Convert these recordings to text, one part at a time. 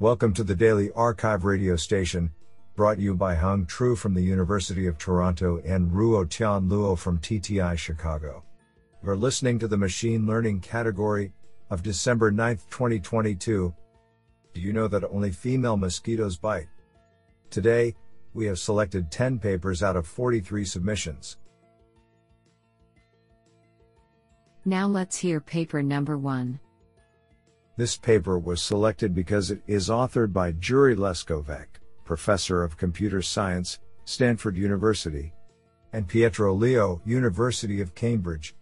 Welcome to the Daily arXiv radio station, brought you by Hung Tru from the University of Toronto and Ruo Tian Luo from TTI Chicago. You're listening to the Machine Learning category of December 9, 2022. Do you know that only female mosquitoes bite? Today, we have selected 10 papers out of 43 submissions. Now let's hear paper number one. This paper was selected because it is authored by Jure Leskovec, Professor of Computer Science, Stanford University, and Pietro Liò, University of Cambridge.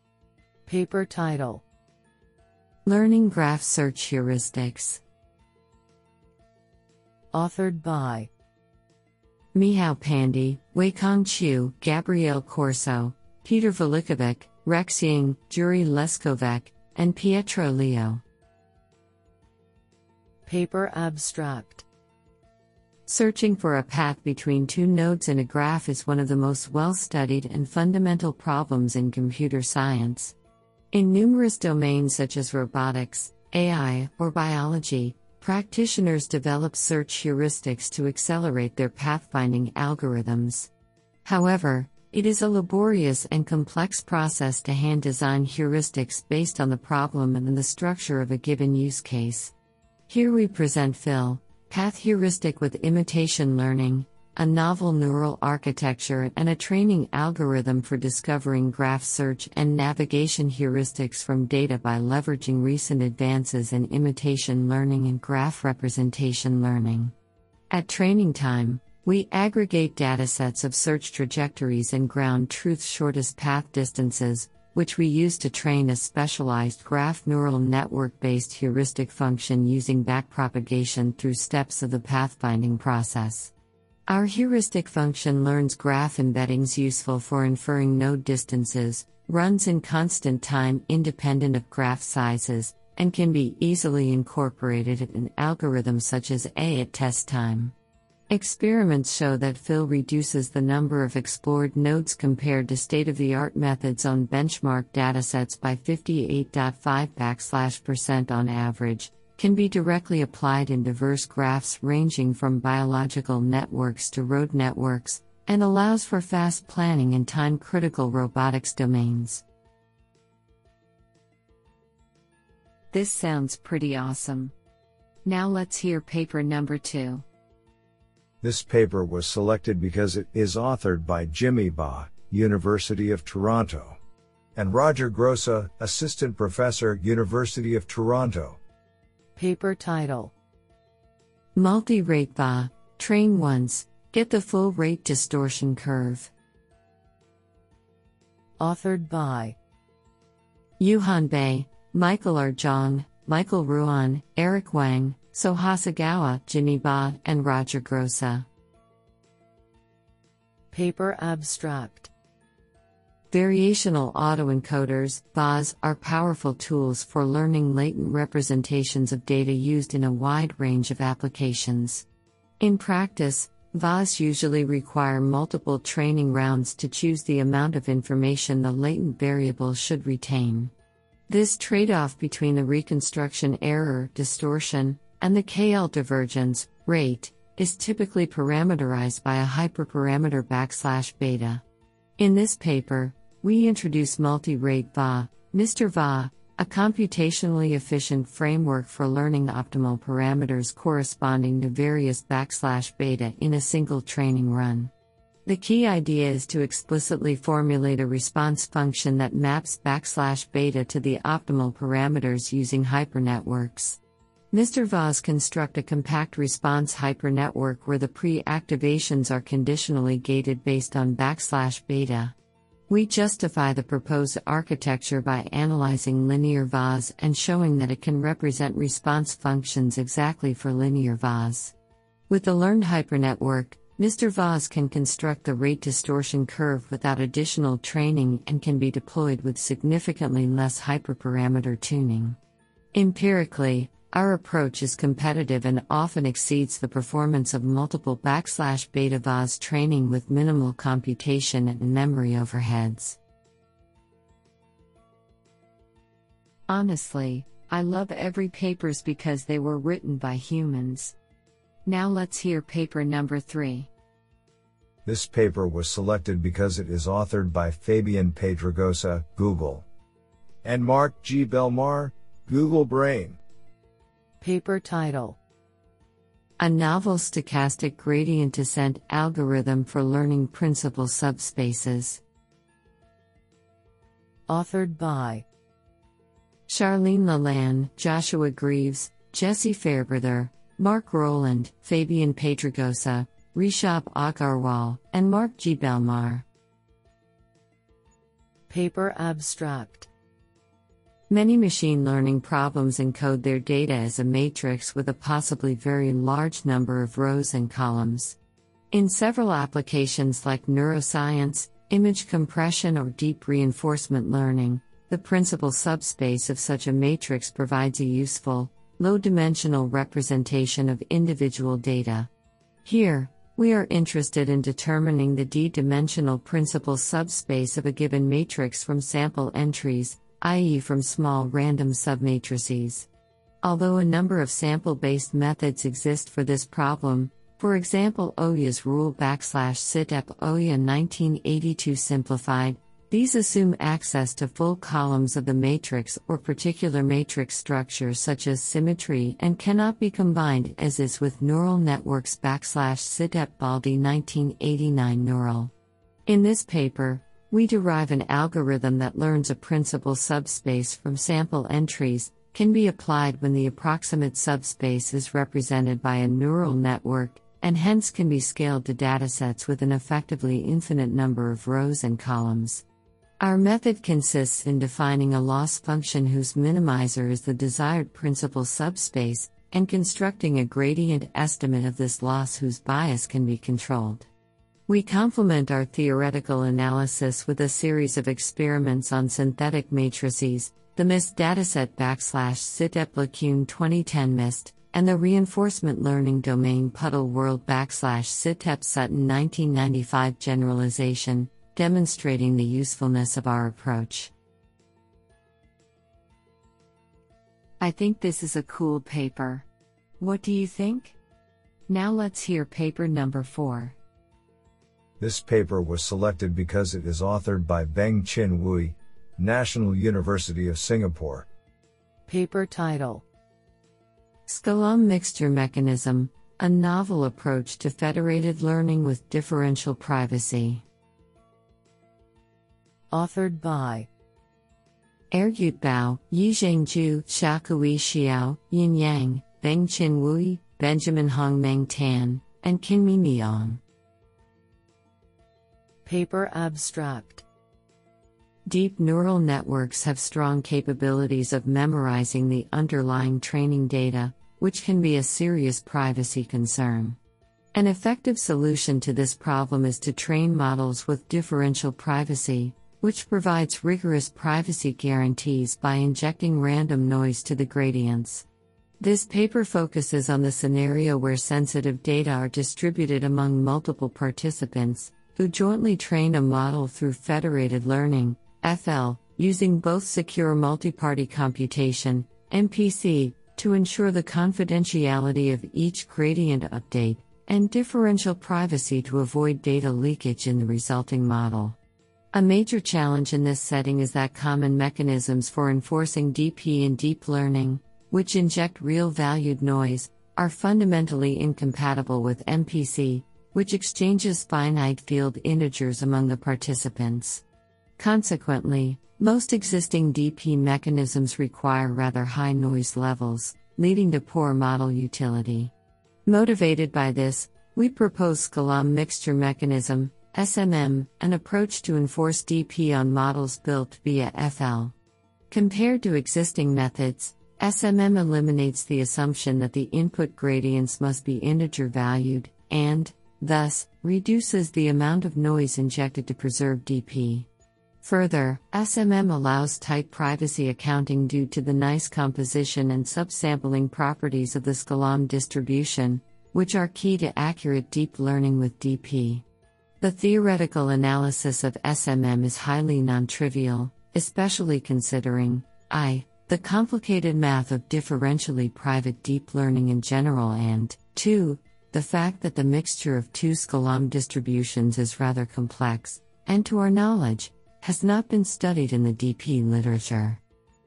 Paper title Learning Graph Search Heuristics. Authored by Michał Pandy, Weikong Chu, Gabriele Corso, Petar Veličković, Rex Ying, Jure Leskovec, and Pietro Liò. Paper abstract Searching for a path between two nodes in a graph is one of the most well studied and fundamental problems in computer science. In numerous domains such as robotics, AI, or biology, practitioners develop search heuristics to accelerate their pathfinding algorithms. However, it is a laborious and complex process to hand design heuristics based on the problem and the structure of a given use case. Here we present PHIL, Path Heuristic with Imitation Learning, a novel neural architecture and a training algorithm for discovering graph search and navigation heuristics from data by leveraging recent advances in imitation learning and graph representation learning. At training time, we aggregate datasets of search trajectories and ground truth shortest path distances, which we use to train a specialized graph neural network based heuristic function using backpropagation through steps of the pathfinding process. Our heuristic function learns graph embeddings useful for inferring node distances, runs in constant time independent of graph sizes, and can be easily incorporated in algorithms such as A at test time. Experiments show that PHIL reduces the number of explored nodes compared to state of the art methods on benchmark datasets by 58.5 backslash percent on average, can be directly applied in diverse graphs ranging from biological networks to road networks, and allows for fast planning in time critical robotics domains. This sounds pretty awesome. Now let's hear paper number two. This paper was selected because it is authored by Jimmy Ba, University of Toronto, and Roger Grosse, Assistant Professor, University of Toronto. Paper title Multi rate VAE, train once, get the full rate distortion curve. Authored by Juhan Bae, Michael R. Zhang, Michael Ruan, Eric Wang, So Hasegawa, Jimmy Ba, and Roger Grosse. Paper abstract Variational autoencoders, VAEs, are powerful tools for learning latent representations of data used in a wide range of applications. In practice, VAEs usually require multiple training rounds to choose the amount of information the latent variable should retain. This trade off between the reconstruction error, distortion, and the KL divergence, rate, is typically parameterized by a hyperparameter backslash beta. In this paper, we introduce multi-rate VAE, Mr. VAE, a computationally efficient framework for learning optimal parameters corresponding to various backslash beta in a single training run. The key idea is to explicitly formulate a response function that maps backslash beta to the optimal parameters using hypernetworks. Mr. VAEs construct a compact response hypernetwork where the pre-activations are conditionally gated based on backslash beta. We justify the proposed architecture by analyzing linear VAEs and showing that it can represent response functions exactly for linear VAEs. With the learned hypernetwork, Mr. VAEs can construct the rate distortion curve without additional training and can be deployed with significantly less hyperparameter tuning. Empirically, our approach is competitive and often exceeds the performance of multiple backslash beta VAEs training with minimal computation and memory overheads. Honestly, I love every papers because they were written by humans. Now let's hear paper number 3. This paper was selected because it is authored by Fabian Pedregosa, Google, and Marc G. Bellemare, Google Brain. Paper title A novel stochastic gradient descent algorithm for learning principal subspaces. Authored by Charline Le Lan, Joshua Greaves, Jesse Farebrother, Mark Rowland, Fabian Pedregosa, Rishabh Agarwal, and Marc G. Bellemare. Paper abstract Many machine learning problems encode their data as a matrix with a possibly very large number of rows and columns. In several applications like neuroscience, image compression, or deep reinforcement learning, the principal subspace of such a matrix provides a useful, low dimensional representation of individual data. Here, we are interested in determining the d dimensional principal subspace of a given matrix from sample entries, i.e., from small random submatrices. Although a number of sample based methods exist for this problem, for example, Oja's rule backslash SITEP Oya 1982 simplified, these assume access to full columns of the matrix or particular matrix structures such as symmetry and cannot be combined as is with neural networks backslash SITEP Baldi 1989 neural. In this paper, we derive an algorithm that learns a principal subspace from sample entries, can be applied when the approximate subspace is represented by a neural network, and hence can be scaled to datasets with an effectively infinite number of rows and columns. Our method consists in defining a loss function whose minimizer is the desired principal subspace, and constructing a gradient estimate of this loss whose bias can be controlled. We complement our theoretical analysis with a series of experiments on synthetic matrices, the MNIST dataset backslash SITEP 2010 MNIST, and the reinforcement learning domain Puddle World backslash SITEP Sutton 1995 generalization, demonstrating the usefulness of our approach. I think this is a cool paper. What do you think? Now let's hear paper number 4. This paper was selected because it is authored by Beng Chin Ooi, National University of Singapore. Paper title Skellam Mixture Mechanism A Novel Approach to Federated Learning with Differential Privacy. Authored by Ergyut Bao, Yizheng Zhu, Xiaokui Xiao, Yin Yang, Beng-Chin Ooi, Benjamin Hong Meng Tan, and Kinmi Niang. Paper abstract Deep neural networks have strong capabilities of memorizing the underlying training data, which can be a serious privacy concern. An effective solution to this problem is to train models with differential privacy, which provides rigorous privacy guarantees by injecting random noise to the gradients. This paper focuses on the scenario where sensitive data are distributed among multiple participants, who jointly train a model through federated learning, FL, using both secure multi-party computation, MPC, to ensure the confidentiality of each gradient update, and differential privacy to avoid data leakage in the resulting model. A major challenge in this setting is that common mechanisms for enforcing DP in deep learning, which inject real valued noise, are fundamentally incompatible with MPC, which exchanges finite field integers among the participants. Consequently, most existing DP mechanisms require rather high noise levels, leading to poor model utility. Motivated by this, we propose Skellam mixture mechanism, SMM, an approach to enforce DP on models built via FL. Compared to existing methods, SMM eliminates the assumption that the input gradients must be integer valued, and, thus, reduces the amount of noise injected to preserve DP. Further, SMM allows tight privacy accounting due to the nice composition and subsampling properties of the Skellam distribution, which are key to accurate deep learning with DP. The theoretical analysis of SMM is highly non trivial, especially considering I. the complicated math of differentially private deep learning in general and 2. The fact that the mixture of two Skellam distributions is rather complex, and to our knowledge, has not been studied in the DP literature.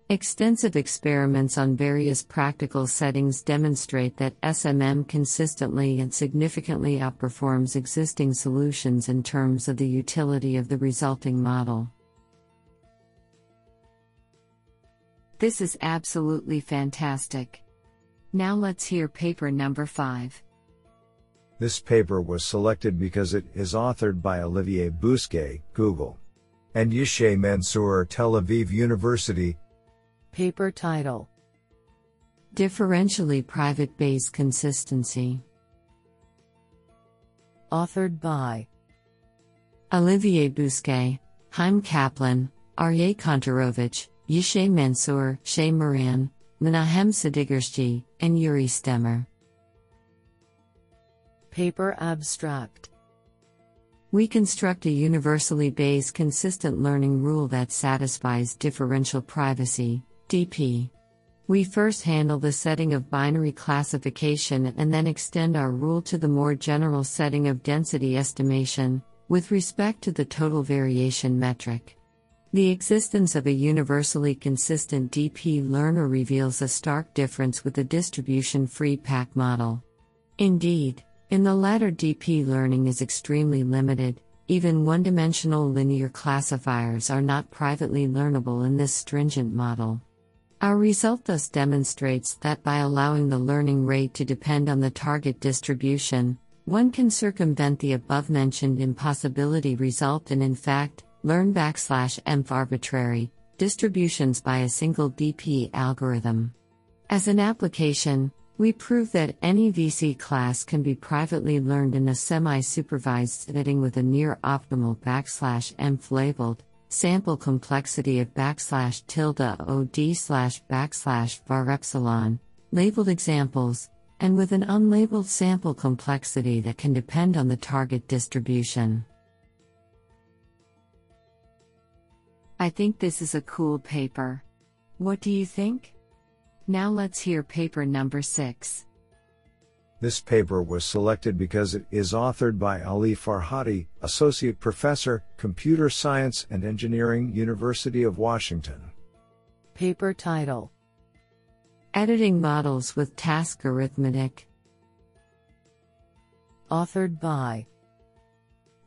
Extensive experiments on various practical settings demonstrate that SMM consistently and significantly outperforms existing solutions in terms of the utility of the resulting model. This is absolutely fantastic. Now let's hear paper number 5. This paper was selected because it is authored by Olivier Bousquet, Google, and Yishay Mansour, Tel Aviv University. Paper title Differentially private Bayes consistency. Authored by Olivier Bousquet, Chaim Kaplan, Aryeh Kontorovich, Yishay Mansour, Shay Moran, Menahem Sadigersky, and Yuri Stemmer. Paper abstract We construct a universally Bayes consistent learning rule that satisfies differential privacy, DP. We first handle the setting of binary classification and then extend our rule to the more general setting of density estimation, with respect to the total variation metric. The existence of a universally consistent DP learner reveals a stark difference with the distribution free PAC model. Indeed, in the latter, DP learning is extremely limited, even one dimensional linear classifiers are not privately learnable in this stringent model. Our result thus demonstrates that by allowing the learning rate to depend on the target distribution, one can circumvent the above mentioned impossibility result and in fact, learn backslash env arbitrary distributions by a single DP algorithm. As an application, we prove that any VC class can be privately learned in a semi supervised setting with a near optimal backslash env labeled sample complexity of backslash tilde od slash backslash var epsilon, labeled examples, and with an unlabeled sample complexity that can depend on the target distribution. I think this is a cool paper. What do you think? Now let's hear paper number 6. This paper was selected because it is authored by Ali Farhadi, Associate Professor, Computer Science and Engineering, University of Washington. Paper title Editing Models with Task Arithmetic. Authored by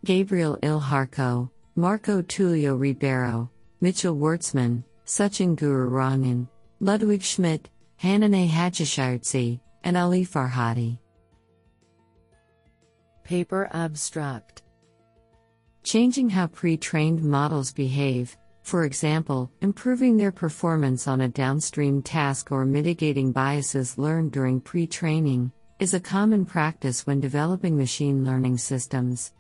Gabriel Ilharco, Marco Tulio Ribeiro, Mitchell Wortsman, Sachin Gururangan, Ludwig Schmidt, Hannaneh Hajishirzi, and Ali Farhadi. Paper abstract Changing how pre trained models behave, for example, improving their performance on a downstream task or mitigating biases learned during pre training, is a common practice when developing machine learning systems.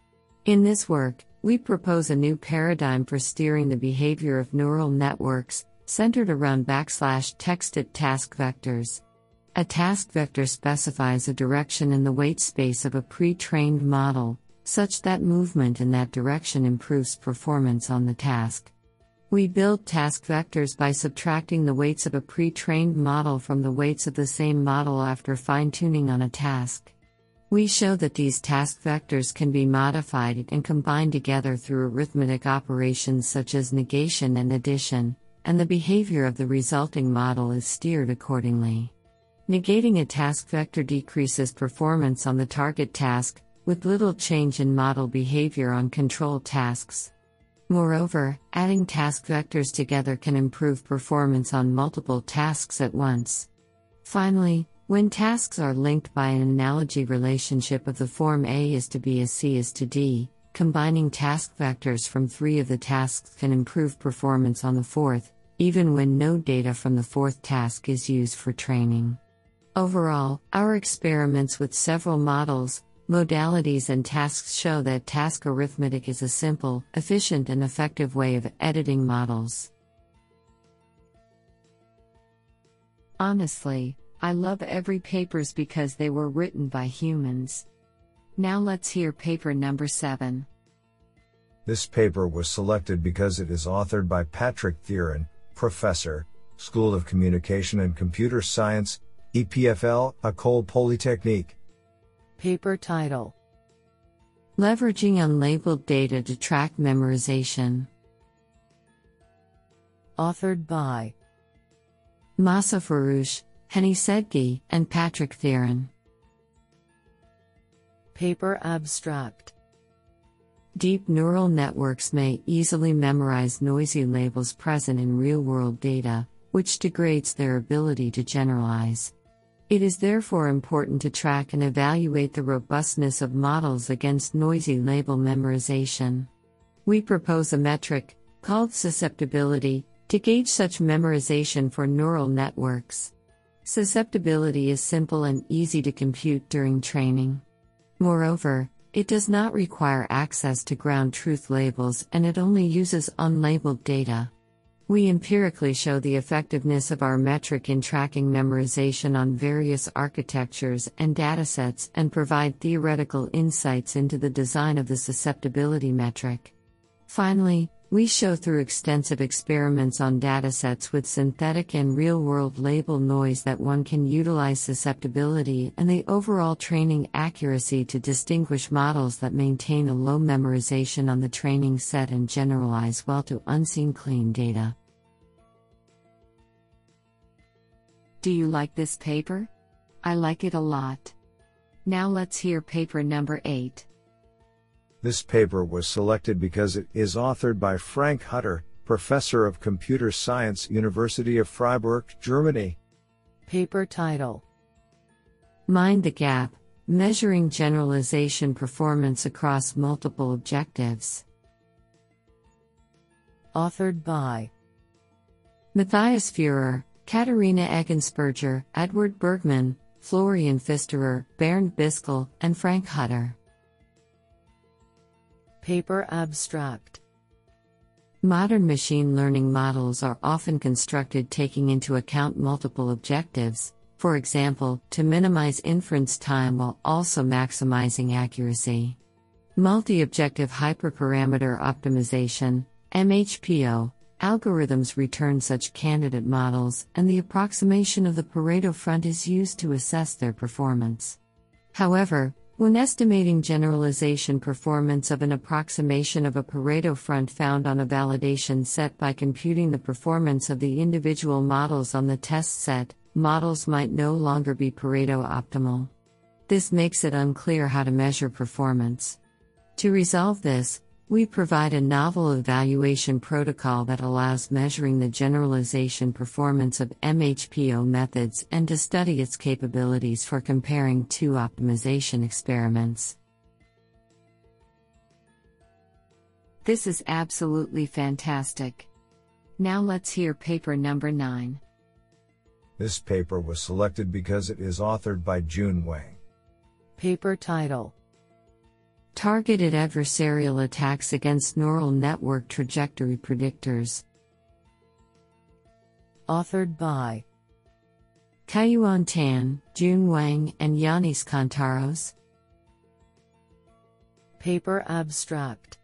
In this work, we propose a new paradigm for steering the behavior of neural networks, centered around backslash texted task vectors. A task vector specifies a direction in the weight space of a pre trained model, such that movement in that direction improves performance on the task. We build task vectors by subtracting the weights of a pre trained model from the weights of the same model after fine tuning on a task. We show that these task vectors can be modified and combined together through arithmetic operations such as negation and addition, and the behavior of the resulting model is steered accordingly. Negating a task vector decreases performance on the target task, with little change in model behavior on control tasks. Moreover, adding task vectors together can improve performance on multiple tasks at once. Finally, when tasks are linked by an analogy relationship of the form A is to B as C is to D, combining task vectors from three of the tasks can improve performance on the fourth, even when no data from the fourth task is used for training. Overall, our experiments with several models, modalities, and tasks show that task arithmetic is a simple, efficient, and effective way of editing models. Honestly, I love every papers because they were written by humans. Now let's hear paper number 7. This paper was selected because it is authored by Patrick Thiran, Professor, School of Communication and Computer Science, EPFL, École Polytechnique. Paper title Leveraging unlabeled data to track memorization. Authored by Masa Farouche, Hanie Sedghi, and Patrick Thiran. Paper abstract Deep neural networks may easily memorize noisy labels present in real world data, which degrades their ability to generalize. It is therefore important to track and evaluate the robustness of models against noisy label memorization. We propose a metric, called susceptibility, to gauge such memorization for neural networks. Susceptibility is simple and easy to compute during training. Moreover, it does not require access to ground truth labels and it only uses unlabeled data. We empirically show the effectiveness of our metric in tracking memorization on various architectures and datasets and provide theoretical insights into the design of the susceptibility metric. Finally, we show through extensive experiments on datasets with synthetic and real world label noise that one can utilize susceptibility and the overall training accuracy to distinguish models that maintain a low memorization on the training set and generalize well to unseen clean data. Do you like this paper? I like it a lot. Now let's hear paper number 8. This paper was selected because it is authored by Frank Hutter, Professor of Computer Science, University of Freiburg, Germany. Paper title Mind the Gap Measuring Generalization Performance Across Multiple Objectives. Authored by Matthias Feurer, Katharina Eggensperger, Edward Bergman, Florian Pfisterer, Bernd Bischl, and Frank Hutter. Paper abstract Modern machine learning models are often constructed taking into account multiple objectives, for example, to minimize inference time while also maximizing accuracy. Multi objective hyperparameter optimization, MHPO, algorithms return such candidate models, and the approximation of the Pareto front is used to assess their performance. However, when estimating generalization performance of an approximation of a Pareto front found on a validation set by computing the performance of the individual models on the test set, models might no longer be Pareto optimal. This makes it unclear how to measure performance. To resolve this, we provide a novel evaluation protocol that allows measuring the generalization performance of MHPO methods and to study its capabilities for comparing two optimization experiments. This is absolutely fantastic. Now let's hear paper number 9. This paper was selected because it is authored by Jun Wang. Paper title Targeted adversarial attacks against neural network trajectory predictors. Authored by Kaiyuan Tan, Jun Wang, and Yanis Kantaros. Paper abstract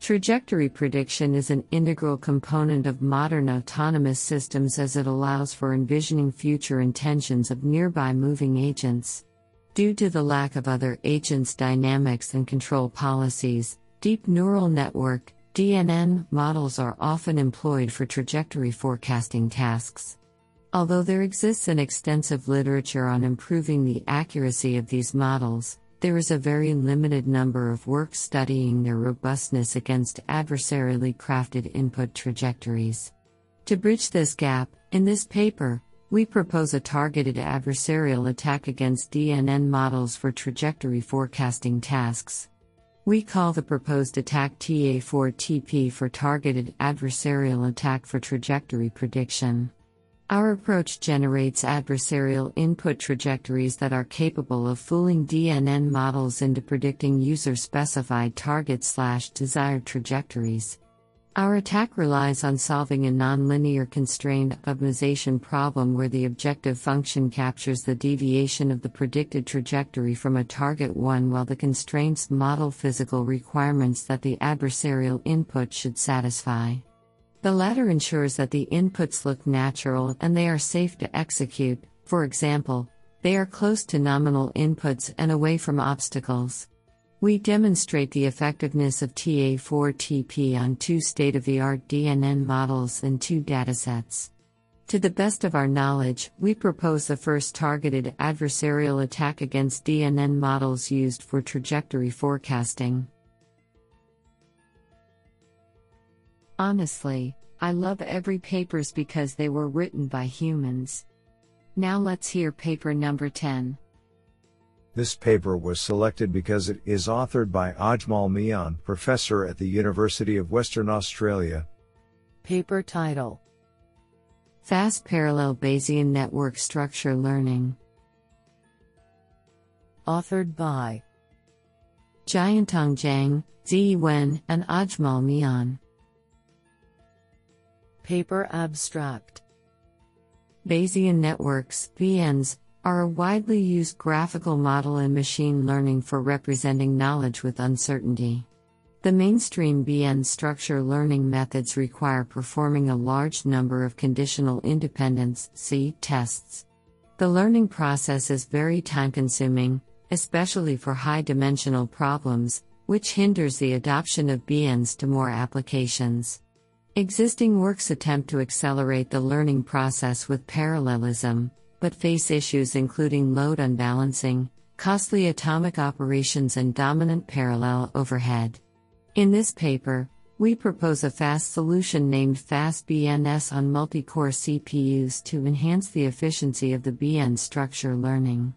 Trajectory prediction is an integral component of modern autonomous systems as it allows for envisioning future intentions of nearby moving agents. Due to the lack of other agents' dynamics and control policies, deep neural network DNN models are often employed for trajectory forecasting tasks. Although there exists an extensive literature on improving the accuracy of these models, there is a very limited number of works studying their robustness against adversarially crafted input trajectories. To bridge this gap, in this paper, we propose a targeted adversarial attack against DNN models for trajectory forecasting tasks. We call the proposed attack TA4TP for Targeted Adversarial Attack for Trajectory Prediction. Our approach generates adversarial input trajectories that are capable of fooling DNN models into predicting user specified target slash desired trajectories. Our attack relies on solving a nonlinear constrained optimization problem where the objective function captures the deviation of the predicted trajectory from a target one while the constraints model physical requirements that the adversarial input should satisfy. The latter ensures that the inputs look natural and they are safe to execute, for example, They are close to nominal inputs and away from obstacles. We demonstrate the effectiveness of TA4TP on two state of the art DNN models and two datasets. To the best of our knowledge, we propose the first targeted adversarial attack against DNN models used for trajectory forecasting. Honestly, I love every papers because they were written by humans. Now let's hear paper number 10. This paper was selected because it is authored by Ajmal Mian, professor at the University of Western Australia. Paper title Fast Parallel Bayesian Network Structure Learning. Authored by Jiantong Zhang, Ziyi Wen, and Ajmal Mian. Paper abstract Bayesian networks, BNs, are a widely used graphical model in machine learning for representing knowledge with uncertainty. The mainstream BN structure learning methods require performing a large number of conditional independence C tests. The learning process is very time consuming, especially for high dimensional problems, which hinders the adoption of BNs to more applications. Existing works attempt to accelerate the learning process with parallelism, but face issues including load unbalancing, costly atomic operations, and dominant parallel overhead. In this paper, we propose a fast solution named FastBNS on multi core CPUs to enhance the efficiency of the BN structure learning.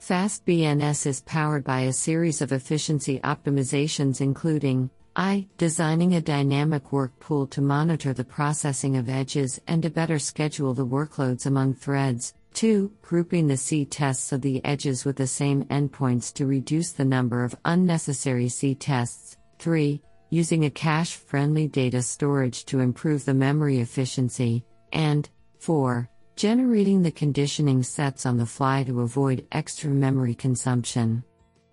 FastBNS is powered by a series of efficiency optimizations, including I. Designing a dynamic work pool to monitor the processing of edges and to better schedule the workloads among threads. 2. Grouping the C tests of the edges with the same endpoints to reduce the number of unnecessary C tests. 3. Using a cache friendly data storage to improve the memory efficiency. And 4. Generating the conditioning sets on the fly to avoid extra memory consumption.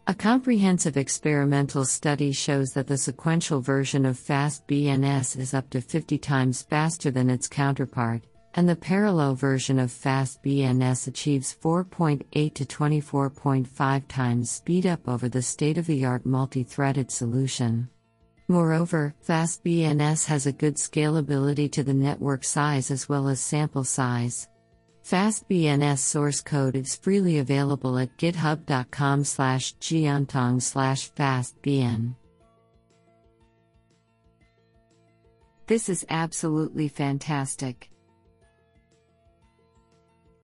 A comprehensive experimental study shows that the sequential version of FastBNS is up to 50 times faster than its counterpart, and the parallel version of FastBNS achieves 4.8 to 24.5 times speedup over the state of the art multi threaded solution. Moreover, FastBNS has a good scalability to the network size as well as sample size. FastBNS source code is freely available at github.com slash jiantong slash fastbn. This is absolutely fantastic.